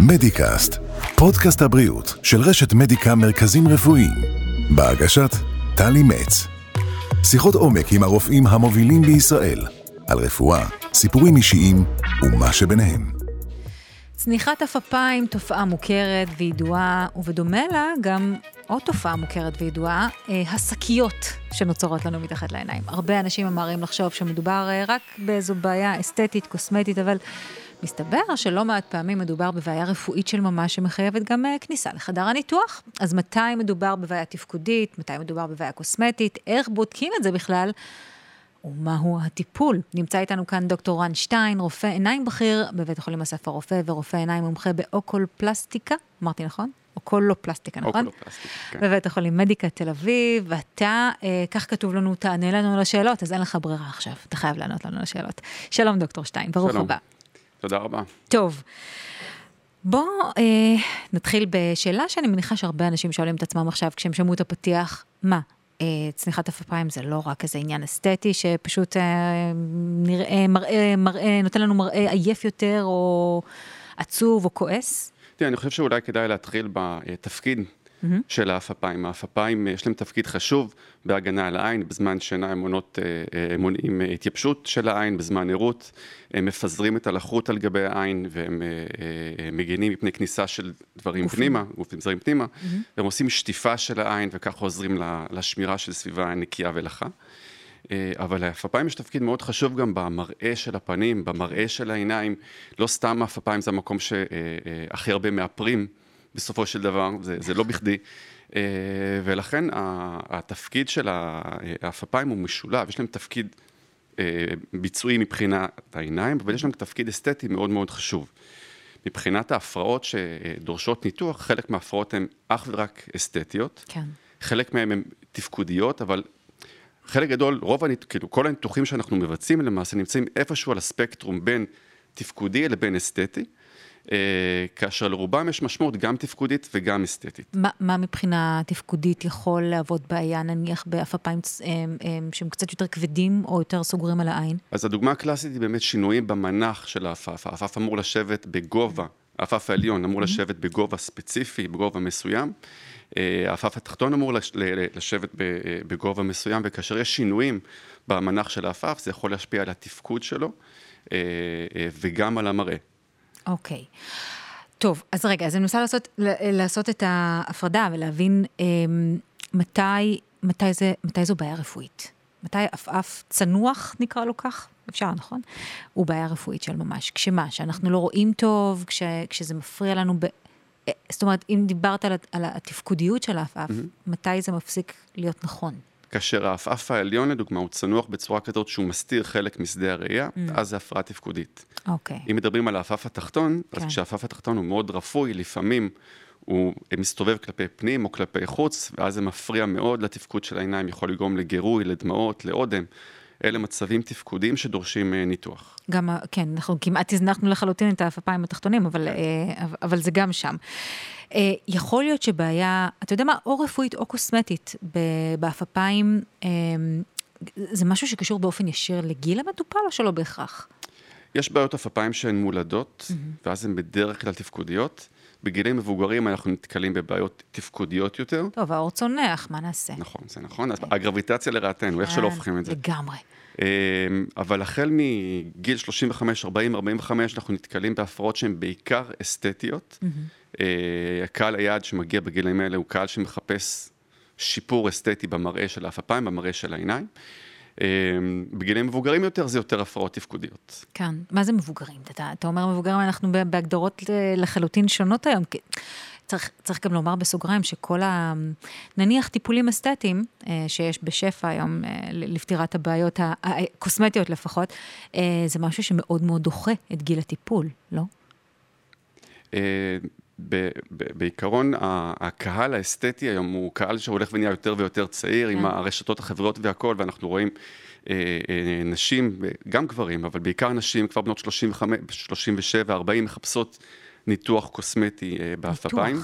מדיקאסט, פודקאסט הבריאות של רשת מדיקה מרכזים רפואיים, בהגשת טלי מצ. שיחות עומק עם הרופאים המובילים בישראל, על רפואה, סיפורים אישיים ומה שביניהם. צניחת עפעפיים תופעה מוכרת וידועה, ובדומה לה גם עוד תופעה מוכרת וידועה, אה, השקיות שנוצרות לנו מתחת לעיניים. הרבה אנשים ממהרים לחשוב שמדובר אה, רק באיזו בעיה אסתטית, קוסמטית, אבל מסתבר שלא מעט פעמים מדובר בבעיה רפואית של ממש שמחייבת גם uh, כניסה לחדר הניתוח. אז מתי מדובר בבעיה תפקודית, מתי מדובר בבעיה קוסמטית, איך בודקים את זה בכלל, ומהו הטיפול. נמצא איתנו כאן דוקטור רן שטיין, רופא עיניים בכיר בבית החולים אסף הרופא ורופא עיניים מומחה באוקול-פלסטיקה, אמרתי נכון? אוקולופלסטיקה, נכון? אוקולופלסטיקה, כן. בבית החולים מדיקה תל אביב, ואתה, אה, כך כתוב לנו, תענה לנו על השאלות, אז אין לך ברירה עכשיו, אתה חייב לענות לנו על השאלות. שלום דוקטור שטיין, ברוך שלום. הבא. תודה רבה. טוב, בואו אה, נתחיל בשאלה שאני מניחה שהרבה אנשים שואלים את עצמם עכשיו כשהם שמעו את הפתיח, מה, אה, צניחת אפיים זה לא רק איזה עניין אסתטי שפשוט אה, נראה, מראה, מראה, נותן לנו מראה עייף יותר או עצוב או כועס? תראה, אני חושב שאולי כדאי להתחיל בתפקיד של האפפיים. האפפיים, יש להם תפקיד חשוב בהגנה על העין, בזמן שינה הם מונות, אה, אה, מונעים אה, התייבשות של העין, בזמן ערות, הם מפזרים את הלחות על גבי העין, והם אה, אה, מגינים מפני כניסה של דברים גופים. פנימה, גופים זרים פנימה, והם עושים שטיפה של העין, וכך עוזרים לשמירה של סביבה נקייה ולחה. אה, אבל לאפפיים יש תפקיד מאוד חשוב גם במראה של הפנים, במראה של העיניים. לא סתם האפפיים זה המקום שהכי הרבה מאפרים בסופו של דבר, זה, זה לא בכדי. אה, ולכן התפקיד של האפפיים הוא משולב, יש להם תפקיד אה, ביצועי מבחינת העיניים, אבל יש להם תפקיד אסתטי מאוד מאוד חשוב. מבחינת ההפרעות שדורשות ניתוח, חלק מההפרעות הן אך ורק אסתטיות. כן. חלק מהן הן תפקודיות, אבל חלק גדול, רוב, הניתוח, כאילו, כל הניתוחים שאנחנו מבצעים למעשה נמצאים איפשהו על הספקטרום בין תפקודי לבין אסתטי, אה, כאשר לרובם יש משמעות גם תפקודית וגם אסתטית. מה, מה מבחינה תפקודית יכול להוות בעיה, נניח באפפיים אה, אה, שהם קצת יותר כבדים או יותר סוגרים על העין? אז הדוגמה הקלאסית היא באמת שינויים במנח של העפף. העפף אמור לשבת בגובה, העפף העליון אמור לשבת בגובה ספציפי, בגובה מסוים. אה, העפף התחתון אמור לש- ל- ל- לשבת אה, בגובה מסוים, וכאשר יש שינויים במנח של העפף, זה יכול להשפיע על התפקוד שלו אה, וגם על המראה. אוקיי. טוב, אז רגע, אז אני מנסה לעשות, לעשות את ההפרדה ולהבין אה, מתי, מתי, זה, מתי זו בעיה רפואית. מתי עפעף צנוח, נקרא לו כך, אפשר, נכון? הוא בעיה רפואית של ממש. כשמה? שאנחנו לא רואים טוב, כש, כשזה מפריע לנו ב... אה, זאת אומרת, אם דיברת על, על התפקודיות של העפעף, מתי זה מפסיק להיות נכון? כאשר העפעף העליון לדוגמה הוא צנוח בצורה כזאת שהוא מסתיר חלק משדה הראייה, אז זה הפרעה תפקודית. אוקיי. אם מדברים על העפעף התחתון, אז כן. כשהעפעף התחתון הוא מאוד רפוי, לפעמים הוא מסתובב כלפי פנים או כלפי חוץ, ואז זה מפריע מאוד לתפקוד של העיניים, יכול לגרום לגירוי, לדמעות, לאודם. אלה מצבים תפקודיים שדורשים אה, ניתוח. גם, כן, אנחנו כמעט הזנחנו לחלוטין את האפפיים התחתונים, אבל, כן. אה, אבל- זה גם שם. אה, יכול להיות שבעיה, אתה יודע מה, או רפואית או קוסמטית ב- באפפיים, אה, זה משהו שקשור באופן ישיר לגיל המטופל או שלא בהכרח? יש בעיות עפפיים שהן מולדות, ואז הן בדרך כלל תפקודיות. בגילים מבוגרים אנחנו נתקלים בבעיות תפקודיות יותר. טוב, האור צונח, מה נעשה? נכון, זה נכון. אז הגרביטציה לרעתנו, איך שלא אה, הופכים את זה. לגמרי. אמ, אבל החל מגיל 35, 40, 45, אנחנו נתקלים בהפרעות שהן בעיקר אסתטיות. אה, הקהל היעד שמגיע בגילים האלה הוא קהל שמחפש שיפור אסתטי במראה של האפפיים, במראה של העיניים. אמ, בגילים מבוגרים יותר זה יותר הפרעות תפקודיות. כן. מה זה מבוגרים? אתה, אתה אומר מבוגרים, אנחנו בהגדרות אה, לחלוטין שונות היום. צריך, צריך גם לומר בסוגריים שכל ה... נניח טיפולים אסתטיים, אה, שיש בשפע היום אה, לפתירת הבעיות הקוסמטיות לפחות, זה משהו שמאוד מאוד דוחה את גיל הטיפול, לא? ב- ב- בעיקרון, הקהל האסתטי היום הוא קהל שהולך ונהיה יותר ויותר צעיר, עם כן. הרשתות החברתיות והכל, ואנחנו רואים אה, אה, נשים, גם גברים, אבל בעיקר נשים, כבר בנות 35, 37, 40, מחפשות ניתוח קוסמטי אה, באפפיים.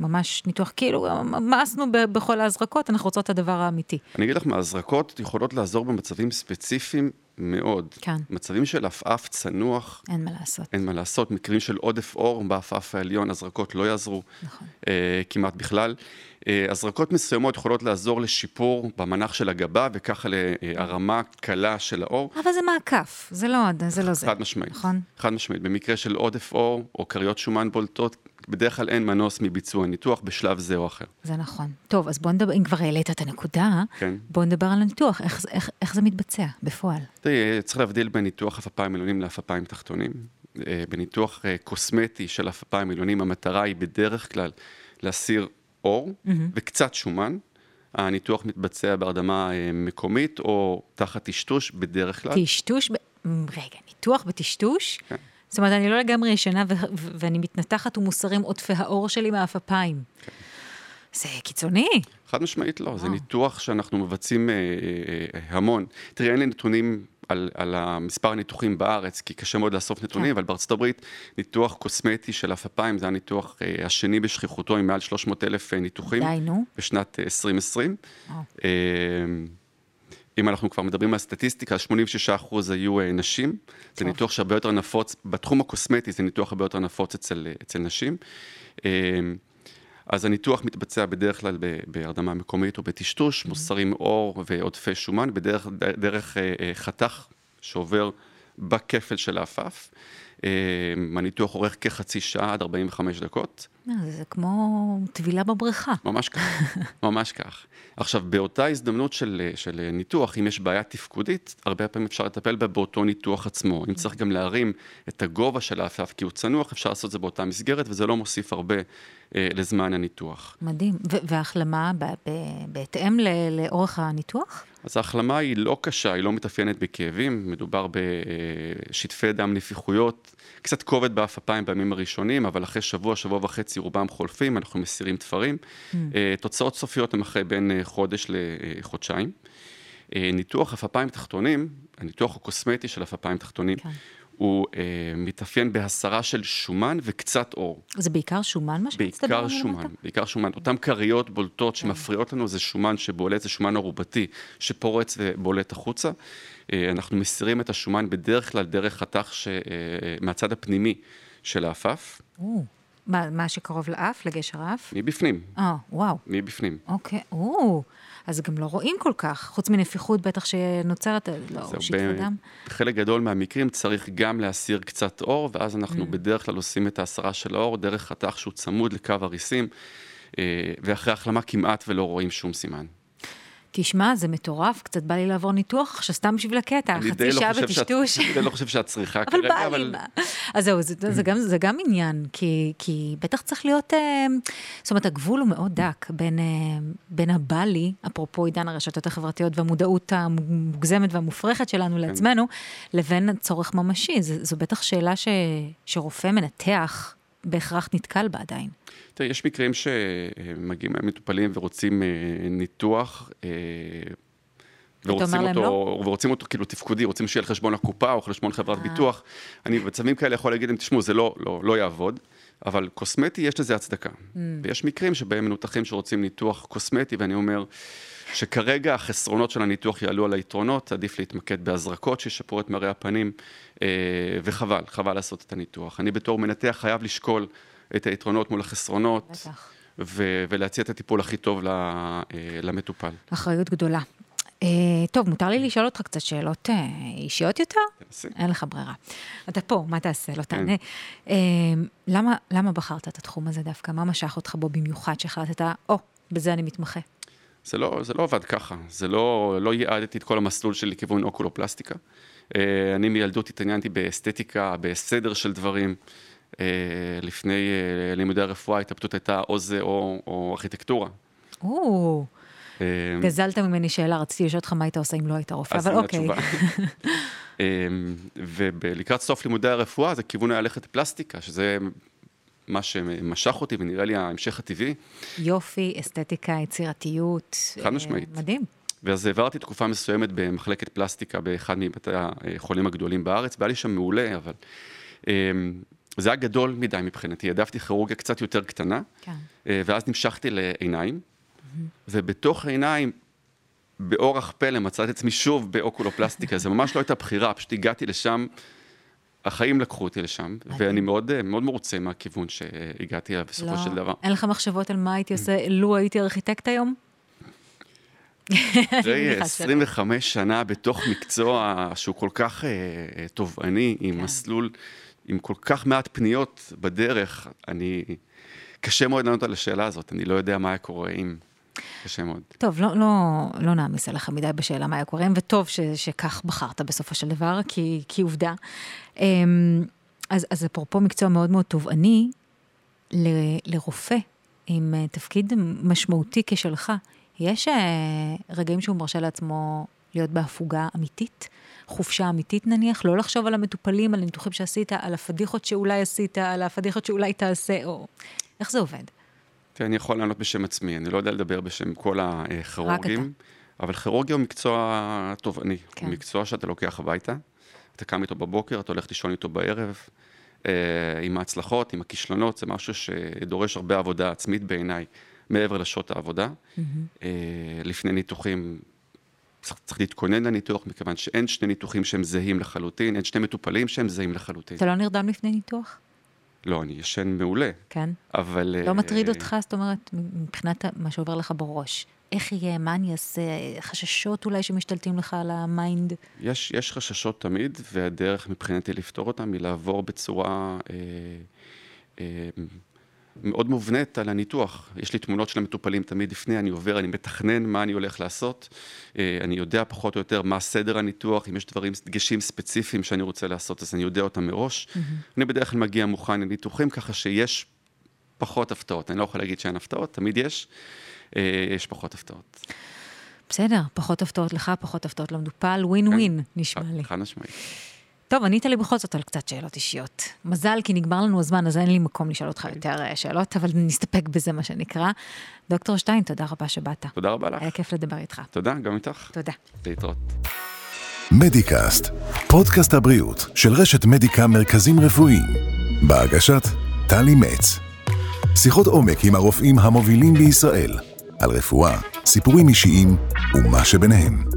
ממש ניתוח, כאילו, מאסנו בכל ההזרקות, אנחנו רוצות את הדבר האמיתי. אני אגיד לך מה, הזרקות יכולות לעזור במצבים ספציפיים מאוד. כן. מצבים של עפעף צנוח. אין מה לעשות. אין מה לעשות, מקרים של עודף אור בעפעף העליון, הזרקות לא יעזרו. נכון. אה, כמעט בכלל. אה, הזרקות מסוימות יכולות לעזור לשיפור במנח של הגבה, וככה להרמה קלה של האור. אבל זה מהכף, זה לא זה. לא זה. חד משמעית. נכון. חד משמעית. במקרה של עודף אור או כריות שומן בולטות, בדרך כלל אין מנוס מביצוע ניתוח בשלב זה או אחר. זה נכון. טוב, אז בוא נדבר, אם כבר העלית את הנקודה, כן. בוא נדבר על הניתוח, איך, איך, איך זה מתבצע בפועל. תראי, צריך להבדיל בין ניתוח עפפיים עליונים לעפפיים תחתונים. אה, בניתוח אה, קוסמטי של עפפיים עליונים, המטרה היא בדרך כלל להסיר אור mm-hmm. וקצת שומן. הניתוח מתבצע בהרדמה אה, מקומית או תחת טשטוש בדרך כלל. טשטוש, ב... רגע, ניתוח בטשטוש? כן. זאת אומרת, אני לא לגמרי ישנה ו- ו- ואני מתנתחת ומוסרים עודפי האור שלי מהעפפיים. כן. זה קיצוני. חד משמעית לא, זה ניתוח שאנחנו מבצעים אה, אה, המון. תראי, אין לי נתונים על, על המספר הניתוחים בארץ, כי קשה מאוד לאסוף נתונים, כן. אבל בארצות הברית ניתוח קוסמטי של עפפיים, זה הניתוח אה, השני בשכיחותו עם מעל 300 אלף אה, ניתוחים. די, נו. בשנת אה, 2020. אה, אם אנחנו כבר מדברים על סטטיסטיקה, 86% היו אה, נשים. טוב. זה ניתוח שהרבה יותר נפוץ, בתחום הקוסמטי זה ניתוח הרבה יותר נפוץ אצל, אצל נשים. אה, אז הניתוח מתבצע בדרך כלל בהרדמה מקומית או בטשטוש. מוסרים אור ועודפי שומן, בדרך דרך אה, אה, חתך שעובר בכפל של העפף. אה, הניתוח אורך כחצי שעה עד 45 דקות. זה כמו טבילה בבריכה. ממש כך, ממש כך. עכשיו, באותה הזדמנות של, של ניתוח, אם יש בעיה תפקודית, הרבה פעמים אפשר לטפל בה באותו ניתוח עצמו. אם צריך גם להרים את הגובה של העפף כי הוא צנוח, אפשר לעשות את זה באותה מסגרת, וזה לא מוסיף הרבה אה, לזמן הניתוח. מדהים. וההחלמה בהתאם לאורך הניתוח? אז ההחלמה היא לא קשה, היא לא מתאפיינת בכאבים, מדובר בשטפי דם, נפיחויות, קצת כובד באף אפיים בימים הראשונים, אבל אחרי שבוע, שבוע וחצי רובם חולפים, אנחנו מסירים תפרים. Mm. תוצאות סופיות הן אחרי בין אה, חודש לחודשיים. ניתוח אפיים תחתונים, הניתוח הקוסמטי של אפיים תחתונים, כן. הוא אה, מתאפיין בהסרה של שומן וקצת אור. זה בעיקר שומן מה שמצטבר בעיקר שומן, למטה? בעיקר שומן. אותן כריות בולטות שמפריעות לנו זה שומן שבולט, זה שומן ערובתי שפורץ ובולט החוצה. אה, אנחנו מסירים את השומן בדרך כלל דרך חתך ש, אה, מהצד הפנימי של העפף. מה, מה שקרוב לאף, לגשר האף? מבפנים. אה, וואו. מבפנים. אוקיי, או. אז גם לא רואים כל כך, חוץ מנפיחות בטח שנוצרת, לא, שטפי דם. בחלק גדול מהמקרים צריך גם להסיר קצת אור, ואז אנחנו mm. בדרך כלל עושים את ההסרה של האור דרך חתך שהוא צמוד לקו הריסים, אה, ואחרי החלמה כמעט ולא רואים שום סימן. תשמע, זה מטורף, קצת בא לי לעבור ניתוח עכשיו סתם בשביל הקטע, חצי לא שעה בטשטוש. אני די לא חושב שאת צריכה כרגע, אבל... אבל בא לי, אז זהו, זה, זה, גם, זה גם עניין, כי, כי בטח צריך להיות, אה, זאת אומרת, הגבול הוא מאוד דק בין, אה, בין הבא לי, אפרופו עידן הרשתות החברתיות והמודעות המוגזמת והמופרכת שלנו כן. לעצמנו, לבין צורך ממשי. זו בטח שאלה ש, שרופא מנתח בהכרח נתקל בה עדיין. תראה, יש מקרים שמגיעים מטופלים ורוצים אה, ניתוח. אה, ורוצים אותו, לא? ורוצים אותו כאילו תפקודי, רוצים שיהיה על חשבון הקופה או חשבון חברת אה. ביטוח. אני במצבים כאלה יכול להגיד להם, תשמעו, זה לא, לא, לא יעבוד, אבל קוסמטי יש לזה הצדקה. Mm. ויש מקרים שבהם מנותחים שרוצים ניתוח קוסמטי, ואני אומר שכרגע החסרונות של הניתוח יעלו על היתרונות, עדיף להתמקד בהזרקות שישפרו את מראה הפנים, וחבל, חבל לעשות את הניתוח. אני בתור מנתח חייב לשקול את היתרונות מול החסרונות, ו- ולהציע את הטיפול הכי טוב אה, למטופל. אחריות גדולה. Uh, טוב, מותר לי לשאול אותך קצת שאלות אישיות יותר? תנסי. אין לך ברירה. אתה פה, מה תעשה? לא תענה. Uh, למה, למה בחרת את התחום הזה דווקא? מה משך אותך בו במיוחד שהחלטת, או, בזה אני מתמחה? זה לא, זה לא עבד ככה. זה לא, לא ייעדתי את כל המסלול שלי לכיוון אוקולופלסטיקה. Uh, אני מילדות התעניינתי באסתטיקה, בסדר של דברים. אה, לפני אה, לימודי הרפואה, ההתלבטות הייתה או זה או, או ארכיטקטורה. או, אה, גזלת ממני שאלה, רציתי לשאול אותך מה היית עושה אם לא היית רופא, אבל אוקיי. ולקראת סוף לימודי הרפואה, זה כיוון היה ללכת לפלסטיקה, שזה מה שמשך אותי ונראה לי ההמשך הטבעי. יופי, אסתטיקה, יצירתיות. חד משמעית. מדהים. ואז העברתי תקופה מסוימת במחלקת פלסטיקה באחד מבתי החולים הגדולים בארץ, והיה לי שם מעולה, אבל זה היה גדול מדי מבחינתי, העדפתי כירורגיה קצת יותר קטנה, כן. אה, ואז נמשכתי לעיניים, ובתוך העיניים, באורח פלא מצאתי את עצמי שוב באוקולופלסטיקה, זה ממש לא הייתה בחירה, פשוט הגעתי לשם, החיים לקחו אותי לשם, ואני מאוד אה, מאוד מרוצה מהכיוון שהגעתי אליו בסופו לא, של דבר. אין לך מחשבות על מה הייתי עושה לו הייתי ארכיטקט היום? אחרי מניחה 25 שנה בתוך מקצוע שהוא כל כך אה, אה, תובעני, עם כן. מסלול, עם כל כך מעט פניות בדרך, אני... קשה מאוד לענות על השאלה הזאת, אני לא יודע מה היה קורה אם... קשה מאוד. טוב, לא, לא, לא נעמיס עליך מדי בשאלה מה היה קורה, וטוב ש, שכך בחרת בסופו של דבר, כי, כי עובדה. אמ, אז, אז אפרופו מקצוע מאוד מאוד תובעני, ל, לרופא עם אה, תפקיד משמעותי כשלך, יש אה, רגעים שהוא מרשה לעצמו להיות בהפוגה אמיתית, חופשה אמיתית נניח, לא לחשוב על המטופלים, על הניתוחים שעשית, על הפדיחות שאולי עשית, על הפדיחות שאולי תעשה, או... איך זה עובד? תראה, אני יכול לענות בשם עצמי, אני לא יודע לדבר בשם כל הכירורגים, אבל כירורגיה הוא מקצוע תובעני, כן. הוא מקצוע שאתה לוקח הביתה, אתה קם איתו בבוקר, אתה הולך לישון איתו בערב, אה, עם ההצלחות, עם הכישלונות, זה משהו שדורש הרבה עבודה עצמית בעיניי, מעבר לשעות העבודה. אה, לפני ניתוחים צריך, צריך להתכונן לניתוח, מכיוון שאין שני ניתוחים שהם זהים לחלוטין, אין שני מטופלים שהם זהים לחלוטין. אתה לא נרדם לפני ניתוח? לא, אני ישן מעולה, כן. אבל... לא אה, מטריד אותך, זאת אומרת, מבחינת מה שעובר לך בראש. איך יהיה, מה אני אעשה, חששות אולי שמשתלטים לך על ה mind? יש, יש חששות תמיד, והדרך מבחינתי לפתור אותם היא לעבור בצורה אה, אה, מאוד מובנית על הניתוח. יש לי תמונות של המטופלים תמיד לפני, אני עובר, אני מתכנן מה אני הולך לעשות, אה, אני יודע פחות או יותר מה סדר הניתוח, אם יש דברים, דגשים ספציפיים שאני רוצה לעשות, אז אני יודע אותם מראש. אמ-המ. אני בדרך כלל מגיע מוכן לניתוחים, ככה שיש פחות הפתעות. אני לא יכול להגיד שאין הפתעות, תמיד יש, אה, יש פחות הפתעות. בסדר, פחות הפתעות לך, פחות הפתעות למטופל, ווין ווין, נשמע לי. חד משמעית. טוב, ענית לי בכל זאת על קצת שאלות אישיות. מזל, כי נגמר לנו הזמן, אז אין לי מקום לשאול אותך יותר אה, שאלות, אבל נסתפק בזה, מה שנקרא. דוקטור שטיין, תודה רבה שבאת. תודה רבה לך. היה כיף לדבר איתך. תודה, גם איתך. תודה. להתראות. מדיקאסט, פודקאסט הבריאות של רשת מדיקה מרכזים רפואיים, בהגשת טלי מצ. שיחות עומק עם הרופאים המובילים בישראל, על רפואה, סיפורים אישיים ומה שביניהם.